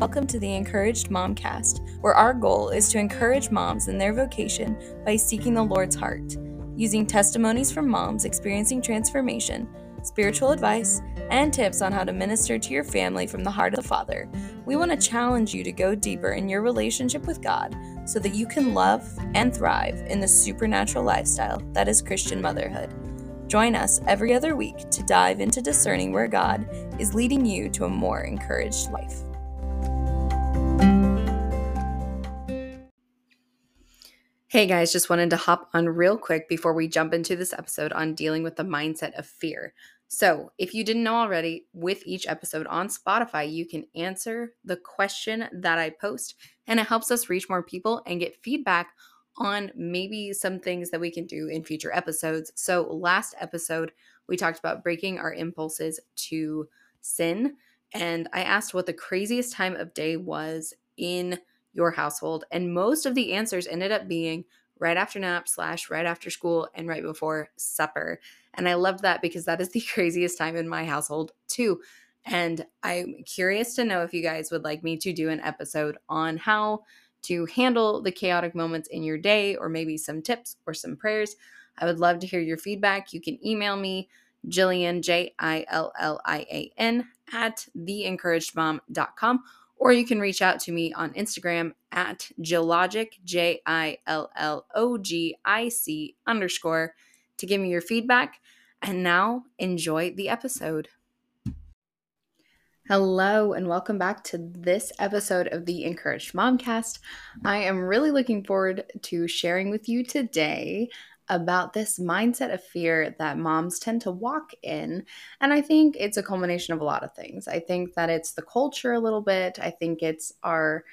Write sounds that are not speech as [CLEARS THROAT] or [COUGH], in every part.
Welcome to the Encouraged Momcast, where our goal is to encourage moms in their vocation by seeking the Lord's heart, using testimonies from moms experiencing transformation, spiritual advice, and tips on how to minister to your family from the heart of the Father. We want to challenge you to go deeper in your relationship with God so that you can love and thrive in the supernatural lifestyle that is Christian motherhood. Join us every other week to dive into discerning where God is leading you to a more encouraged life. Hey guys, just wanted to hop on real quick before we jump into this episode on dealing with the mindset of fear. So, if you didn't know already, with each episode on Spotify, you can answer the question that I post, and it helps us reach more people and get feedback on maybe some things that we can do in future episodes. So, last episode, we talked about breaking our impulses to sin. And I asked what the craziest time of day was in your household. And most of the answers ended up being right after nap, slash, right after school, and right before supper. And I loved that because that is the [LAUGHS] craziest time in my household, too. And I'm curious to know if you guys would like me to do an episode on how to handle the chaotic moments in your day, or maybe some tips or some prayers. I would love to hear your feedback. You can email me, Jillian, J I L L I A N, at theencouragedmom.com, or you can reach out to me on Instagram at Jillogic, J I L L O G I C underscore, to give me your feedback. And now enjoy the episode. Hello, and welcome back to this episode of the Encouraged Momcast. I am really looking forward to sharing with you today about this mindset of fear that moms tend to walk in. And I think it's a culmination of a lot of things. I think that it's the culture a little bit, I think it's our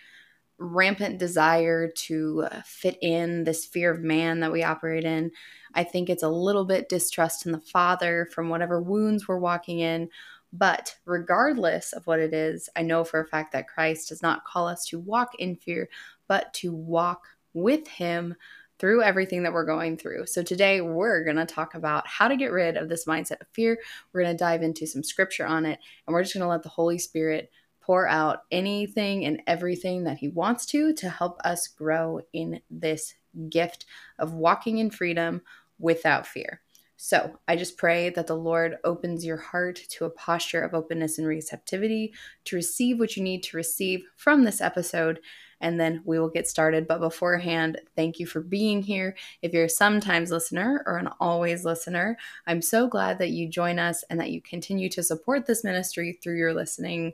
rampant desire to fit in this fear of man that we operate in. I think it's a little bit distrust in the father from whatever wounds we're walking in but regardless of what it is, I know for a fact that Christ does not call us to walk in fear, but to walk with Him through everything that we're going through. So today we're going to talk about how to get rid of this mindset of fear. We're going to dive into some scripture on it, and we're just going to let the Holy Spirit pour out anything and everything that He wants to to help us grow in this gift of walking in freedom without fear. So I just pray that the Lord opens your heart to a posture of openness and receptivity to receive what you need to receive from this episode. And then we will get started. But beforehand, thank you for being here. If you're a sometimes listener or an always listener, I'm so glad that you join us and that you continue to support this ministry through your listening.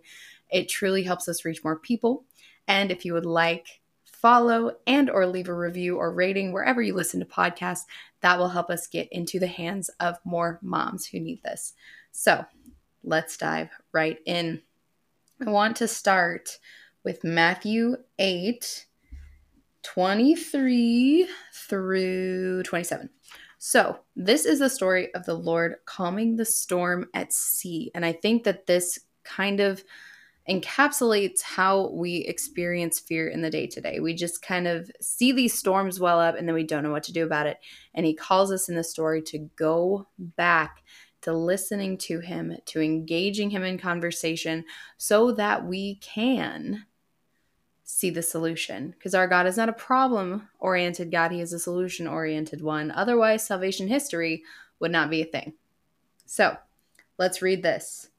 It truly helps us reach more people. And if you would like follow and or leave a review or rating wherever you listen to podcasts that will help us get into the hands of more moms who need this so let's dive right in i want to start with matthew 8 23 through 27 so, this is the story of the Lord calming the storm at sea. And I think that this kind of encapsulates how we experience fear in the day to day. We just kind of see these storms well up and then we don't know what to do about it. And he calls us in the story to go back to listening to him, to engaging him in conversation so that we can see the solution. Because our God is not a problem oriented God, He is a solution oriented one. Otherwise, salvation history would not be a thing. So let's read this.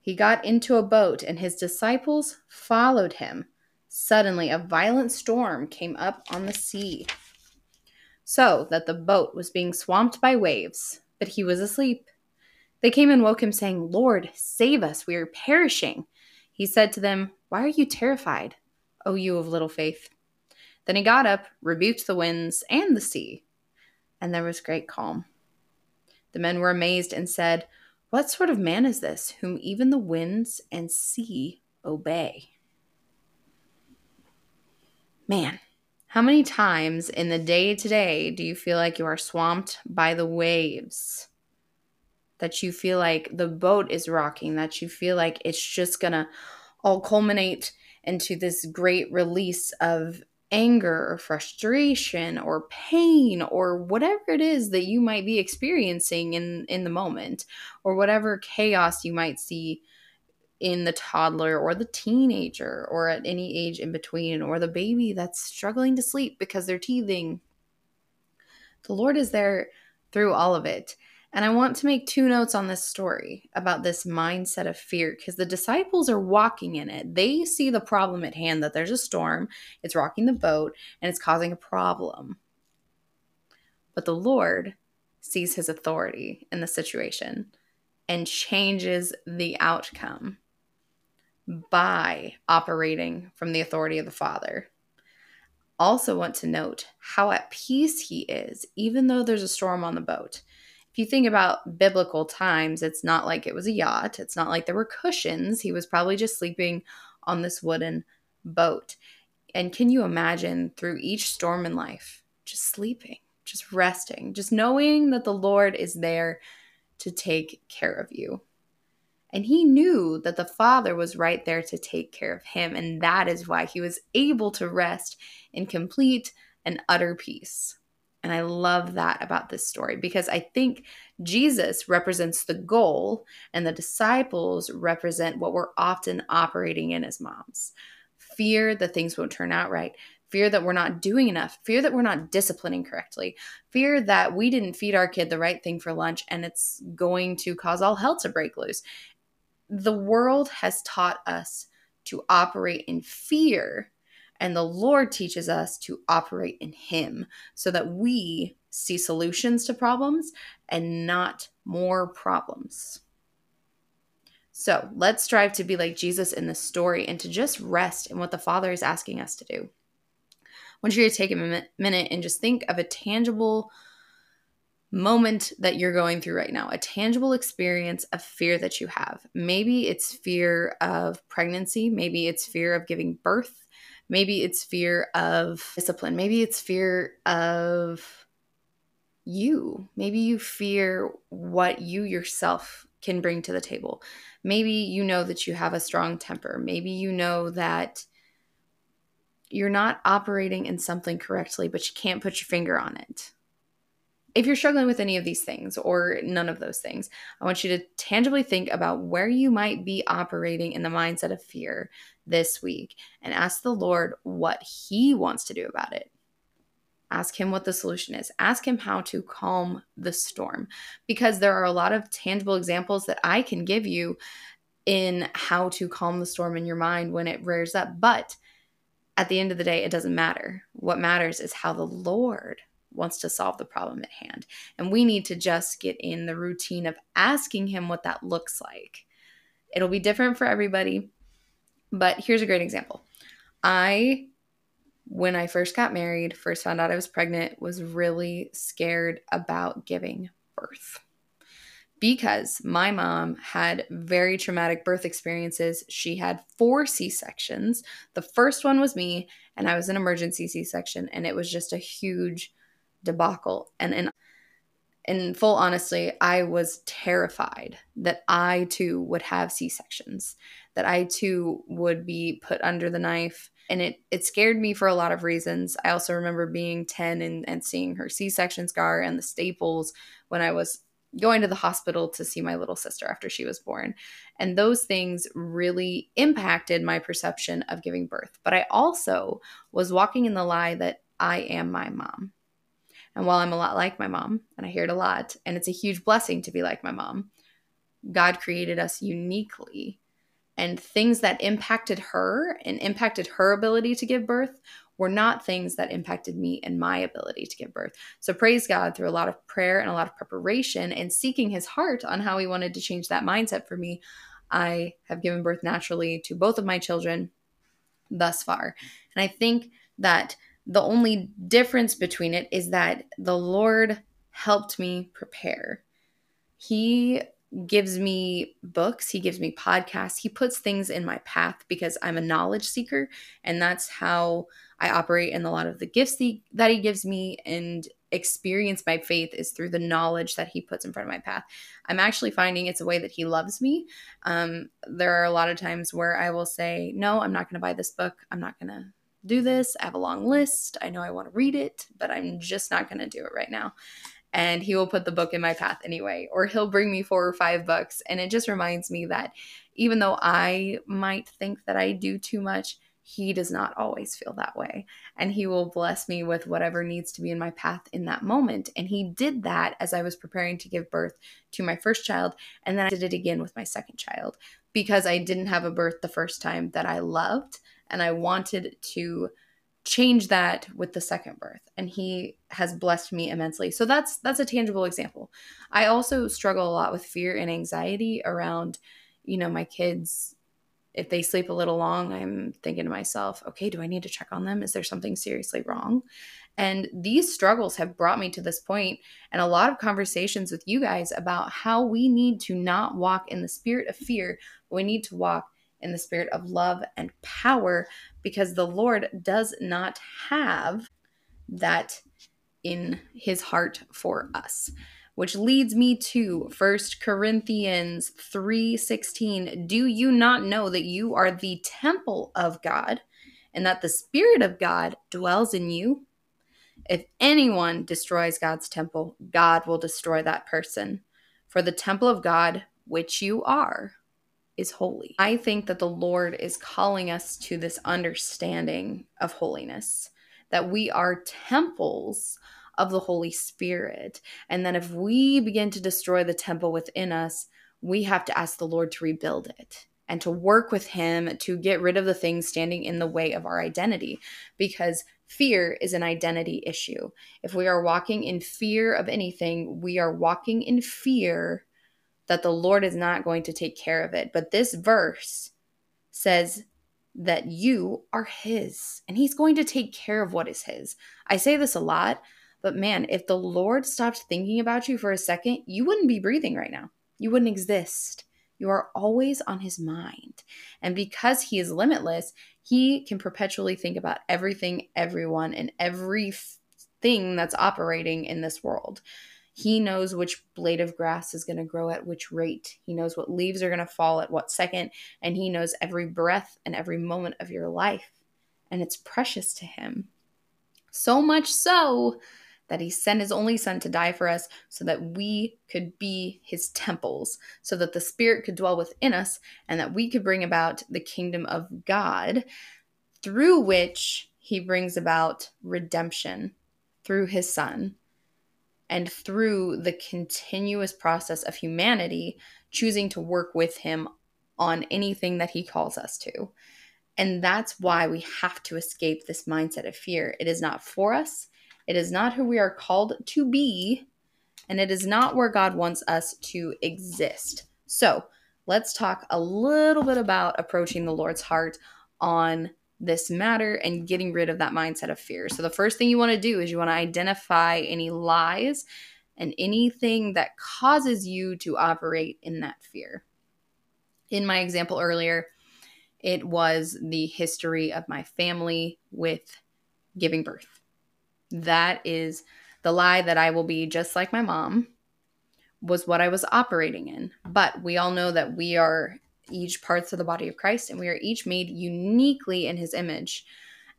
He got into a boat, and his disciples followed him. Suddenly, a violent storm came up on the sea, so that the boat was being swamped by waves, but he was asleep. They came and woke him, saying, Lord, save us, we are perishing. He said to them, Why are you terrified, O you of little faith? Then he got up, rebuked the winds and the sea, and there was great calm. The men were amazed and said, what sort of man is this, whom even the winds and sea obey? Man, how many times in the day to day do you feel like you are swamped by the waves? That you feel like the boat is rocking, that you feel like it's just gonna all culminate into this great release of anger or frustration or pain or whatever it is that you might be experiencing in in the moment or whatever chaos you might see in the toddler or the teenager or at any age in between or the baby that's struggling to sleep because they're teething. The Lord is there through all of it. And I want to make two notes on this story about this mindset of fear because the disciples are walking in it. They see the problem at hand that there's a storm, it's rocking the boat, and it's causing a problem. But the Lord sees his authority in the situation and changes the outcome by operating from the authority of the Father. Also, want to note how at peace he is, even though there's a storm on the boat. If you think about biblical times, it's not like it was a yacht, it's not like there were cushions. He was probably just sleeping on this wooden boat. And can you imagine through each storm in life, just sleeping, just resting, just knowing that the Lord is there to take care of you? And he knew that the Father was right there to take care of him. And that is why he was able to rest in complete and utter peace. And I love that about this story because I think Jesus represents the goal and the disciples represent what we're often operating in as moms. Fear that things won't turn out right, fear that we're not doing enough, fear that we're not disciplining correctly, fear that we didn't feed our kid the right thing for lunch and it's going to cause all hell to break loose. The world has taught us to operate in fear, and the Lord teaches us to operate in Him so that we see solutions to problems and not more problems. So let's strive to be like Jesus in this story and to just rest in what the Father is asking us to do. I want you to take a minute and just think of a tangible moment that you're going through right now, a tangible experience of fear that you have. Maybe it's fear of pregnancy, maybe it's fear of giving birth, maybe it's fear of discipline, maybe it's fear of you. Maybe you fear what you yourself can bring to the table. Maybe you know that you have a strong temper. Maybe you know that you're not operating in something correctly, but you can't put your finger on it if you're struggling with any of these things or none of those things, I want you to tangibly think about where you might be operating in the mindset of fear this week and ask the Lord what He wants to do about it. Ask Him what the solution is. Ask Him how to calm the storm because there are a lot of tangible examples that I can give you in how to calm the storm in your mind when it rears up. But at the end of the day, it doesn't matter. What matters is how the Lord wants to solve the problem at hand. And we need to just get in the routine of asking him what that looks like. It'll be different for everybody, but here's a great example. I, when I first got married, first found out I was pregnant, was really scared about giving birth because my mom had very traumatic birth experiences. She had four C sections. The first one was me, and I was an emergency C section, and it was just a huge debacle. And in in full honesty, I was terrified that I too would have C-sections, that I too would be put under the knife. And it it scared me for a lot of reasons. I also remember being 10 and, and seeing her C-section scar and the staples when I was going to the hospital to see my little sister after she was born. And those things really impacted my perception of giving birth. But I also was walking in the lie that I am my mom. And while I'm a lot like my mom, and I hear it a lot, and it's a huge blessing to be like my mom, God created us uniquely. And things that impacted her and impacted her ability to give birth were not things that impacted me and my ability to give birth. So praise God through a lot of prayer and a lot of preparation and seeking his heart on how he wanted to change that mindset for me. I have given birth naturally to both of my children thus far. And I think that the only difference between it is that the Lord helped me prepare. He gives me books, he gives me podcasts, he puts things in my path because I'm a knowledge seeker and that's how I operate in a lot of the gifts that he gives me and experience my faith is through the knowledge that he puts in front of my path. I'm actually finding it's a way that he loves me. Um, there are a lot of times where I will say, No, I'm not going to buy this book. I'm not going to do this. I have a long list. I know I want to read it, but I'm just not going to do it right now. And he will put the book in my path anyway, or he'll bring me four or five books. And it just reminds me that even though I might think that I do too much, he does not always feel that way. And he will bless me with whatever needs to be in my path in that moment. And he did that as I was preparing to give birth to my first child. And then I did it again with my second child because I didn't have a birth the first time that I loved. And I wanted to change that with the second birth and he has blessed me immensely so that's that's a tangible example i also struggle a lot with fear and anxiety around you know my kids if they sleep a little long, I'm thinking to myself, okay, do I need to check on them? Is there something seriously wrong? And these struggles have brought me to this point and a lot of conversations with you guys about how we need to not walk in the spirit of fear, but we need to walk in the spirit of love and power because the Lord does not have that in his heart for us which leads me to 1 Corinthians 3:16. Do you not know that you are the temple of God and that the spirit of God dwells in you? If anyone destroys God's temple, God will destroy that person. For the temple of God, which you are, is holy. I think that the Lord is calling us to this understanding of holiness, that we are temples of the Holy Spirit. And then if we begin to destroy the temple within us, we have to ask the Lord to rebuild it and to work with Him to get rid of the things standing in the way of our identity because fear is an identity issue. If we are walking in fear of anything, we are walking in fear that the Lord is not going to take care of it. But this verse says that you are His and He's going to take care of what is His. I say this a lot, but man, if the Lord stopped thinking about you for a second, you wouldn't be breathing right now. You wouldn't exist. You are always on his mind. And because he is limitless, he can perpetually think about everything, everyone, and everything that's operating in this world. He knows which blade of grass is going to grow at which rate. He knows what leaves are going to fall at what second. And he knows every breath and every moment of your life. And it's precious to him. So much so that he sent his only son to die for us so that we could be his temples, so that the Spirit could dwell within us, and that we could bring about the kingdom of God, through which he brings about redemption through his son and through the continuous process of humanity choosing to work with him on anything that he calls us to. And that's why we have to escape this mindset of fear. It is not for us, it is not who we are called to be, and it is not where God wants us to exist. So, let's talk a little bit about approaching the Lord's heart on this matter and getting rid of that mindset of fear. So, the first thing you want to do is you want to identify any lies and anything that causes you to operate in that fear. In my example earlier, it was the history of my family with giving birth. That is the lie that I will be just like my mom was what I was operating in. But we all know that we are each parts of the body of Christ and we are each made uniquely in his image.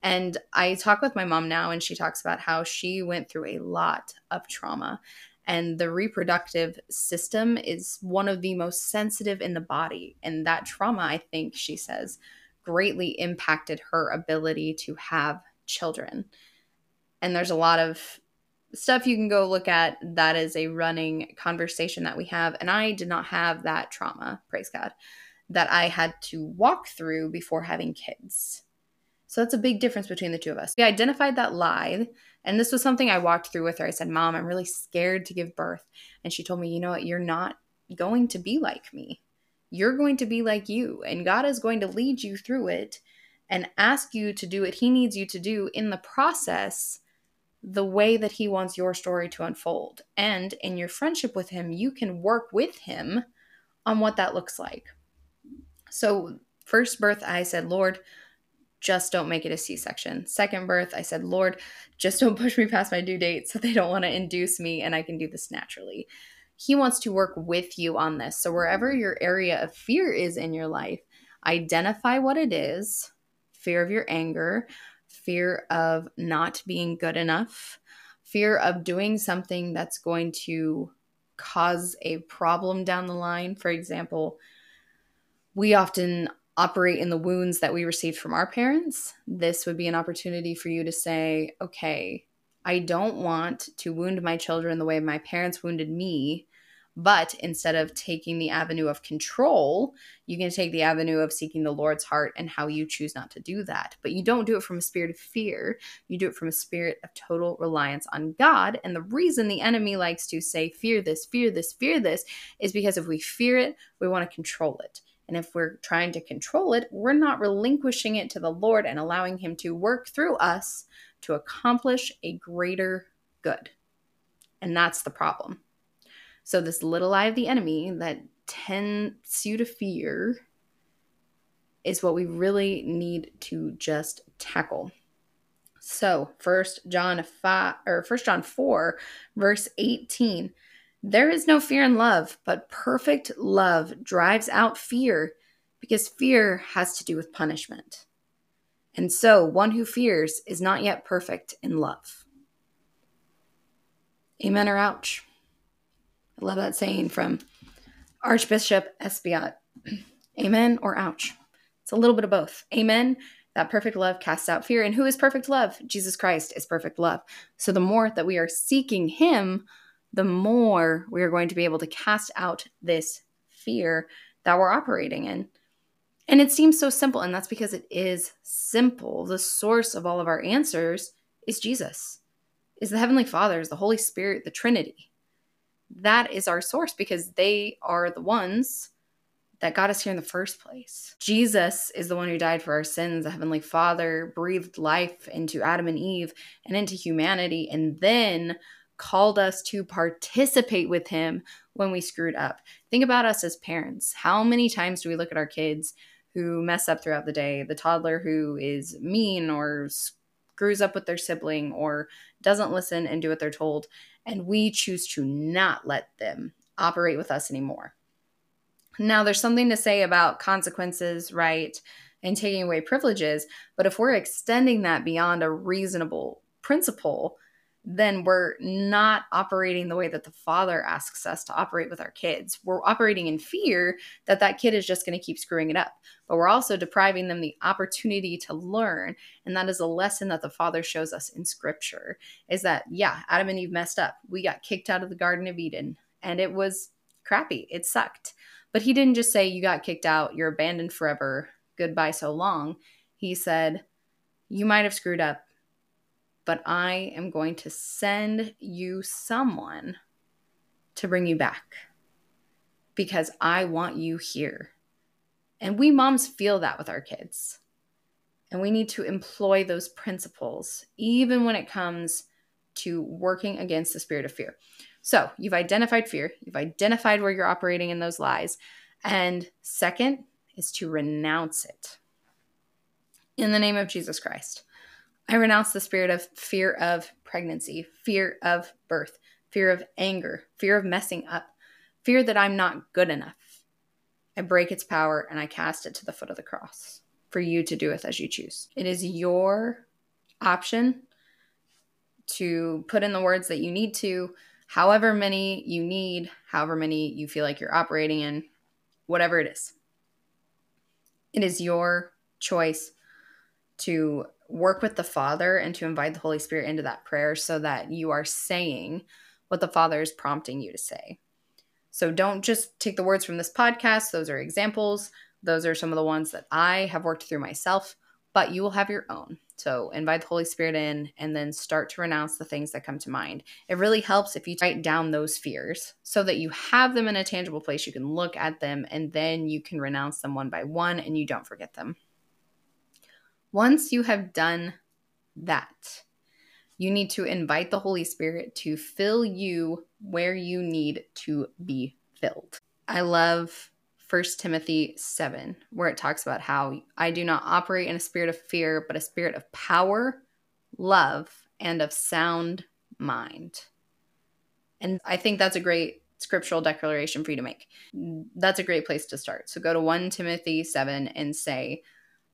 And I talk with my mom now, and she talks about how she went through a lot of trauma. And the reproductive system is one of the most sensitive in the body. And that trauma, I think, she says, greatly impacted her ability to have children and there's a lot of stuff you can go look at that is a running conversation that we have and i did not have that trauma praise god that i had to walk through before having kids. So that's a big difference between the two of us. We identified that lie and this was something i walked through with her. I said mom i'm really scared to give birth. And she told me you know what? You're not going to be like me. You're going to be like you and god is going to lead you through it and ask you to do what he needs you to do in the process the way that he wants your story to unfold. And in your friendship with him, you can work with him on what that looks like. So, first birth, I said, Lord, just don't make it a C section. Second birth, I said, Lord, just don't [LAUGHS] push me past my due date so they don't want to induce me and I can do this naturally. He wants to work with you on this. So, wherever your area of fear is in your life, identify what it is fear of your anger, fear of not being good enough, fear of doing something that's going to cause a problem down the line. For example, we often operate in the wounds that we received from our parents. This would be an opportunity for you to say, okay, I don't want to wound my children the way my parents wounded me. But instead of taking the avenue of control, you can take the avenue of seeking the Lord's heart and how you choose not to do that. But you don't do it from a spirit of fear. You do it from a spirit of total reliance on God. And the reason the enemy likes to say, fear this, fear this, fear this, is because if we fear it, we want to control it. And if we're trying to control it, we're not relinquishing it to the Lord and allowing Him to work through us to accomplish a greater good. And that's the problem. So, this little eye of the enemy that tends you to fear is what we really need to just tackle. So, first John 5 or first John 4 verse 18. There is no fear in love, but perfect love drives out fear because fear has to do with punishment. And so, one who fears is not yet perfect in love. Amen or ouch? I love that saying from Archbishop Esbiat. [CLEARS THROAT] Amen or ouch? It's a little bit of both. Amen. That perfect love casts out fear. And who is perfect love? Jesus Christ is perfect love. So the more that we are seeking Him, the more we are going to be able to cast out this fear that we're operating in. And it seems so simple, and that's because it is simple. The source of all of our answers is Jesus, is the Heavenly Father, is the Holy Spirit, the Trinity that is our source because they are the ones that got us here in the first place. Jesus is the one who died for our sins. The Heavenly Father breathed life into Adam and Eve and into humanity, and then called us to participate with Him when we screwed up. Think about us as parents. How many times do we look at our kids who mess up throughout the day? The toddler who is mean or screws up with their sibling or doesn't listen and do what they're told and we choose to not let them operate with us anymore. Now, there's something to say about consequences, right, and taking away privileges, but if we're extending that beyond a reasonable principle, then we're not operating the way that the father asks us to operate with our kids. We're operating in fear that that kid is just going to keep screwing it up. But we're also depriving them the opportunity to learn. And that is a lesson that the father shows us in scripture is that, yeah, Adam and Eve messed up. We got kicked out of the Garden of Eden and it was crappy. It sucked. But he didn't just say, you got kicked out, you're abandoned forever, goodbye so long. He said, you might have screwed up but I am going to send you someone to bring you back because I want you here. And we moms feel that with our kids. And we need to employ those principles, even when it comes to working against the spirit of fear. So you've identified fear, you've identified where you're operating in those lies. And second is to renounce it in the name of Jesus Christ. I renounce the spirit of fear of pregnancy, fear of birth, fear of anger, fear of messing up, fear that I'm not good enough. I break its power and I cast it to the foot of the cross for you to do with as you choose. It is your option to put in the words that you need to, however many you need, however many you feel like you're operating in, whatever it is. It is your choice to work with the Father and to invite the Holy Spirit into that prayer so that you are saying what the Father is prompting you to say. So don't just take the words from this podcast, those are examples. Those are some of the ones that I have worked through myself, but you will have your own. So invite the Holy Spirit in and then start to renounce the things that come to mind. It really helps if you write down those fears so that you have them in a tangible place. You can look at them and then you can renounce them one by one and you don't forget them. Once you have done that, you need to invite the Holy Spirit to fill you where you need to be filled. I love 1 Timothy 7, where it talks about how I do not operate in a spirit of fear, but a spirit of power, love, and of sound mind. And I think that's a great scriptural declaration for you to make. That's a great place to start. So go to 1 Timothy 7 and say,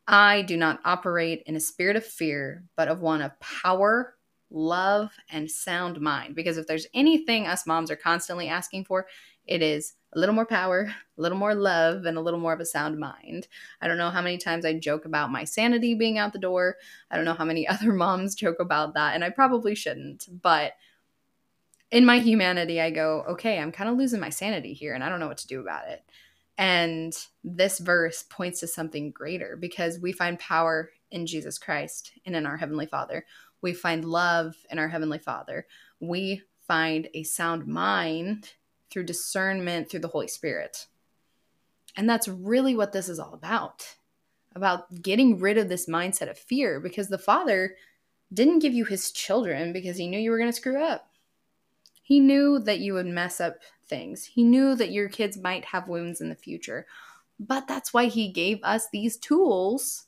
I do not operate in a spirit of fear, but of one of power, love and sound mind. Because if there's anything us moms are constantly asking for, it is a little more power, a little more love, and a little more of a sound mind. I don't know how many times I joke about my sanity being out the door. I don't know how many [LAUGHS] other moms joke about that, and I probably shouldn't. But in my humanity, I go, okay, I'm kind of losing my sanity here, and I don't know what to do about it. And this verse points to something greater because we find power in Jesus Christ and in our Heavenly Father. We find love in our Heavenly Father. We find a sound mind through discernment through the Holy Spirit. And that's really what this is all about about getting rid of this mindset of fear because the Father didn't give you his children because he knew you were going to screw up. He knew that you would mess up things. He knew that your kids might have wounds in the future. But that's why he gave us these tools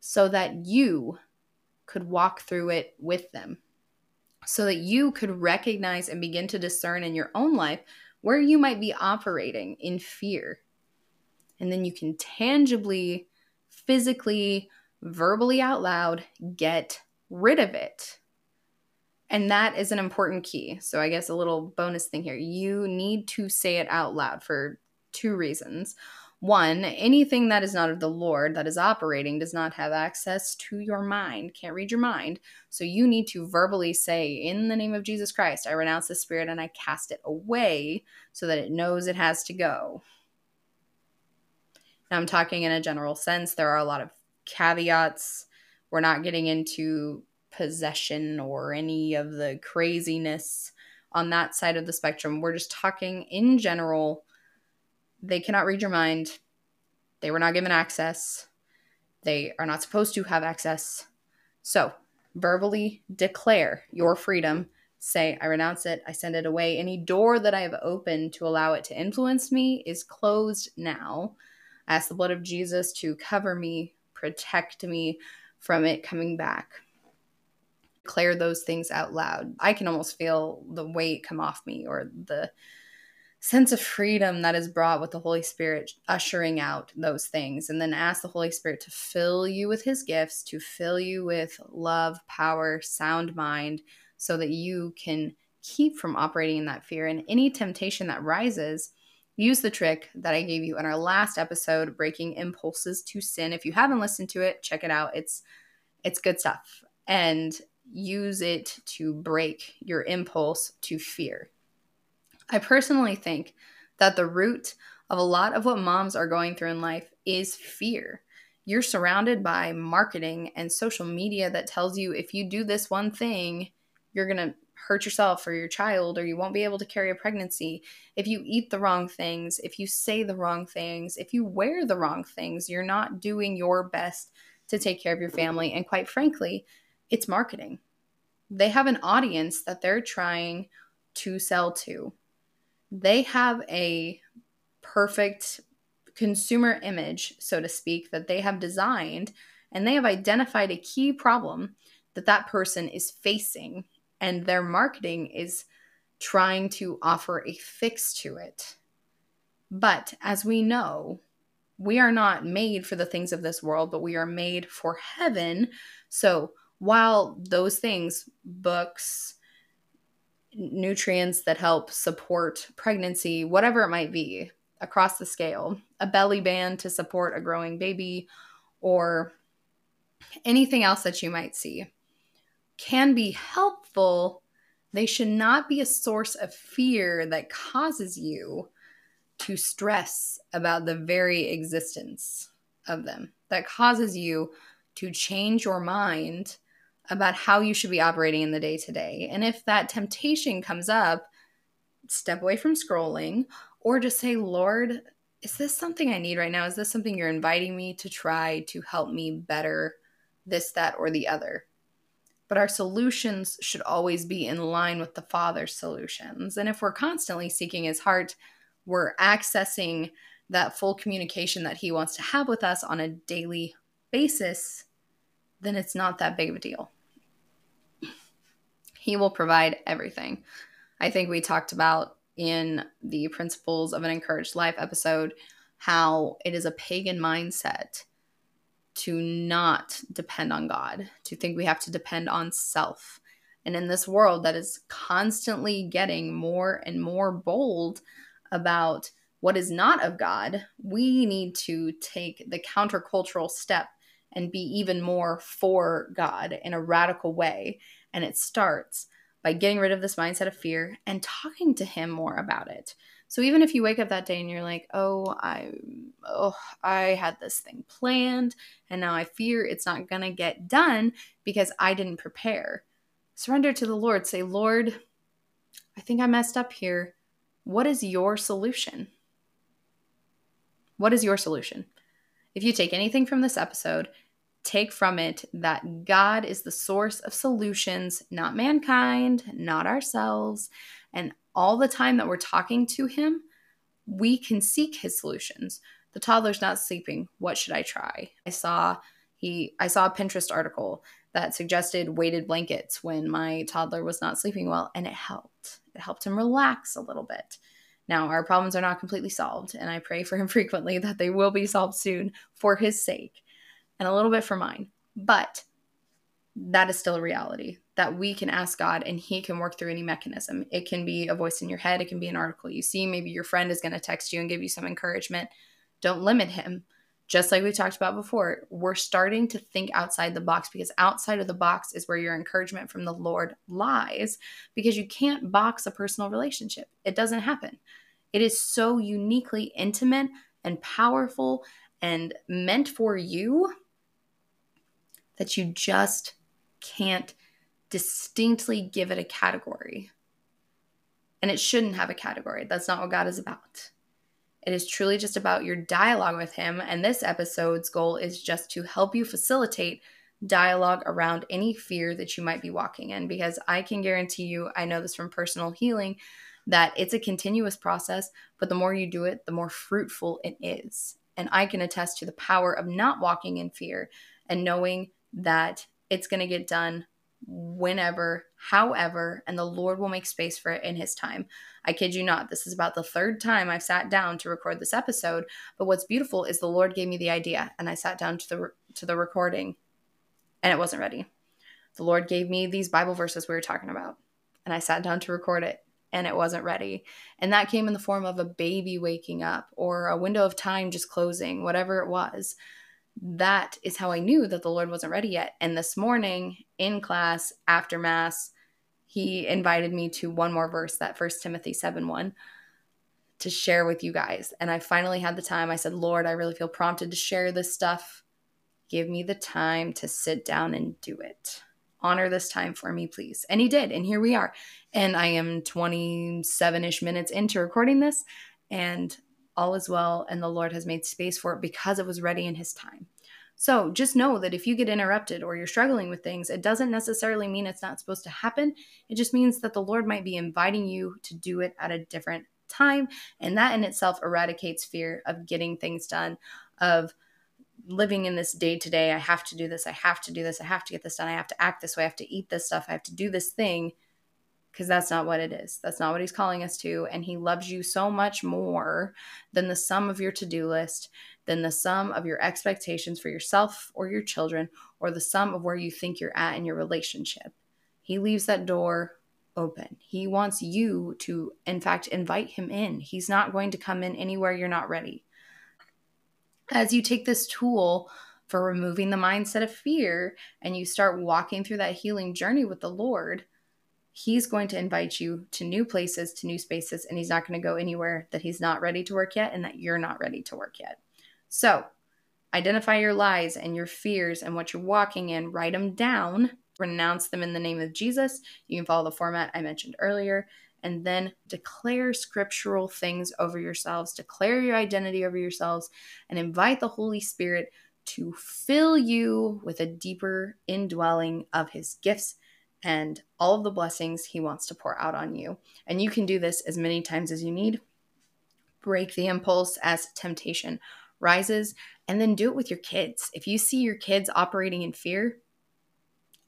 so that you could walk through it with them. So that you could recognize and begin to discern in your own life where you might be operating in fear. And then you can tangibly, physically, verbally out loud get rid of it. And that is an important key. So, I guess a little bonus thing here you need to say it out loud for two reasons. One, anything that is not of the Lord that is operating does not have access to your mind, can't read your mind. So you need to verbally say, In the name of Jesus Christ, I renounce the spirit and I cast it away so that it knows it has to go. Now, I'm talking in a general sense. There are a lot of caveats. We're not getting into possession or any of the craziness on that side of the spectrum. We're just talking in general they cannot read your mind. They were not given access. They are not supposed to have access. So, verbally declare your freedom. Say, I renounce it. I send it away. Any door that I have opened to allow it to influence me is closed now. I ask the blood of Jesus to cover me, protect me from it coming back. Declare those things out loud. I can almost feel the weight come off me or the sense of freedom that is brought with the Holy Spirit ushering out those things. And then ask the Holy Spirit to fill you with his gifts, to fill you with love, power, sound mind, so that you can keep from operating in that fear. And any temptation that rises, use the trick that I gave you in our last episode, Breaking Impulses to Sin. If you haven't listened to it, check it out. It's it's good stuff. And use it to break your impulse to fear. I personally think that the root of a lot of what moms are going through in life is fear. You're surrounded by marketing and social media that tells you if you do this one thing, you're going to hurt yourself or your child, or you won't be able to carry a pregnancy. If you eat the wrong things, if you say the wrong things, if you wear the wrong things, you're not doing your best to take care of your family. And quite frankly, it's marketing. They have an audience that they're trying to sell to they have a perfect consumer image, so to speak, that they have designed, and they have identified a key problem that that person is facing, and their marketing is trying to offer a fix to it. But as we know, we are not made for the things of this world, but we are made for heaven. So while those things, books, nutrients that help support pregnancy, whatever it might be, across the scale, a belly band to support a growing baby, or anything else that you might see, can be helpful. They should not be a source of fear that causes you to stress about the very existence of them, that causes you to change your mind about how you should be operating in the day to day. And if that temptation comes up, step away from scrolling or just say, Lord, is this something I need right now? Is this something you're inviting me to try to help me better this, that, or the other? But our solutions should always be in line with the Father's solutions. And if we're constantly seeking His heart, we're accessing that full communication that He wants to have with us on a daily basis, then it's not that big of a deal. He will provide everything. I think we talked about in the Principles of an Encouraged Life episode how it is a pagan mindset to not depend on God, to think we have to depend on self. And in this world that is constantly getting more and more bold about what is not of God, we need to take the countercultural step and be even more for God in a radical way. And it starts by getting rid of this mindset of fear and talking to Him more about it. So even if you wake up that day and you're like, "Oh, I oh, I had this thing planned and now I fear it's not going to get done because I didn't prepare." Surrender to the Lord. Say, "Lord, I think I messed up here. What is your solution?" What is your solution? If you take anything from this episode, take from it that God is the source of solutions, not mankind, not ourselves. And all the time that we're talking to Him, we can seek His solutions. The toddler's not sleeping. What should I try? I saw he I saw a Pinterest article that suggested weighted blankets when my toddler was not sleeping well and it helped. It helped him relax a little bit. Now, our problems are not completely solved, and I pray for him [LAUGHS] frequently that they will be solved soon for his sake and a little bit for mine. But that is still a reality that we can ask God and He can work through any mechanism. It can be a voice in your head, it can be an article you see. Maybe your friend is going to text you and give you some encouragement. Don't limit Him. Just like we talked about before, we're starting to think outside the box because outside of the box is where your encouragement from the Lord lies because you can't box a personal relationship. It doesn't happen. It is so uniquely intimate and powerful and meant for you that you just can't distinctly give it a category. And it shouldn't have a category. That's not what God is about. It is truly just about your dialogue with Him. And this episode's goal is just to help you facilitate dialogue around any fear that you might be walking in. Because I can guarantee you, I know this from personal healing, that it's a continuous process, but the more you do it, the more fruitful it is. And I can attest to the power of not walking in fear and knowing that it's going to get done whenever, however, and the Lord will make space for it in His time. I kid you not, this is about the third time I've sat down to record this episode. But what's beautiful is the Lord gave me the idea, and I sat down to the to the recording, and it wasn't ready. The Lord gave me these Bible verses we were talking about, and I sat down to record it, and it wasn't ready. And that came in the form of a baby waking up or a window of time just closing, whatever it was that is how I knew that the Lord wasn't ready yet. And this morning in class after Mass, he invited me to one more verse, that First Timothy 7 1, to share with you guys. And I finally had the time. I said, Lord, I really feel prompted to share this stuff. Give me the time to sit down and do it. Honor this time for me, please. And he did. And here we are. And I am 27 ish minutes into recording this. And all is well, and the Lord has made space for it because it was ready in His time. So just know that if you get interrupted or you're struggling with things, it doesn't necessarily mean it's not supposed to happen. It just means that the Lord might be inviting you to do it at a different time. And that in itself eradicates fear of getting things done, of living in this day to day. I have to do this. I have to do this. I have to get this done. I have to act this way. I have to eat this stuff. I have to do this thing because that's not what it is. That's not what he's calling us to. And he loves you so much more than the sum of your to do list, than the sum of your expectations for yourself or your children, or the sum of where you think you're at in your relationship. He leaves that door open. He wants you to, in fact, invite him in. He's not going to come in anywhere you're not ready. As you take this tool, for removing the mindset of fear and you start walking through that healing journey with the Lord, he's going to invite you to new places, to new spaces, and he's not going to go anywhere that he's not ready to work yet and that you're not ready to work yet. So, identify your lies and your fears and what you're walking in, write them down, renounce them in the name of Jesus. You can follow the format I mentioned earlier, and then declare scriptural things over yourselves, declare your identity over yourselves, and invite the Holy Spirit to fill you with a deeper indwelling of his gifts and all of the blessings He wants to pour out on you. And you can do this as many times as you need. Break the impulse as temptation rises, and then do it with your kids. If you see your kids operating in fear,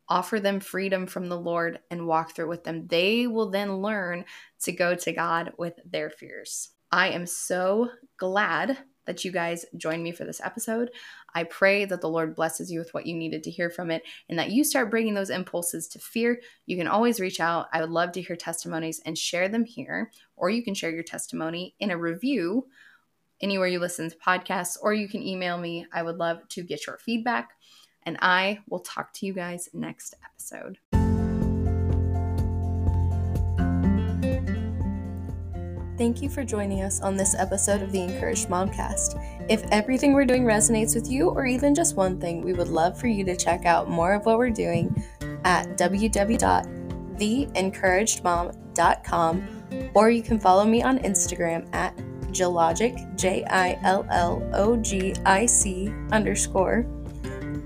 offer them freedom from the Lord and walk through with them. They will then learn to go to God with their fears. I am so glad that you guys join me for this episode. I pray that the Lord blesses you with what you needed to hear from it and that you start bringing those impulses to fear. You can always reach out. I would love to hear testimonies and share them here, or you can share your testimony in a review anywhere you listen to podcasts, or you can email me. I would love to get your feedback. And I will talk to you guys next episode. Thank you for joining us on this episode of the Encouraged Momcast. If everything we're doing resonates with you, or even just one thing, we would love for you to check out more of what we're doing at www.theencouragedmom.com, or you can follow me on Instagram at Jillogic, J I L L O G I C underscore.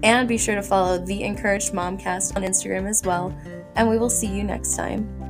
And be sure to follow the Encouraged Momcast on Instagram as well. And we will see you next time.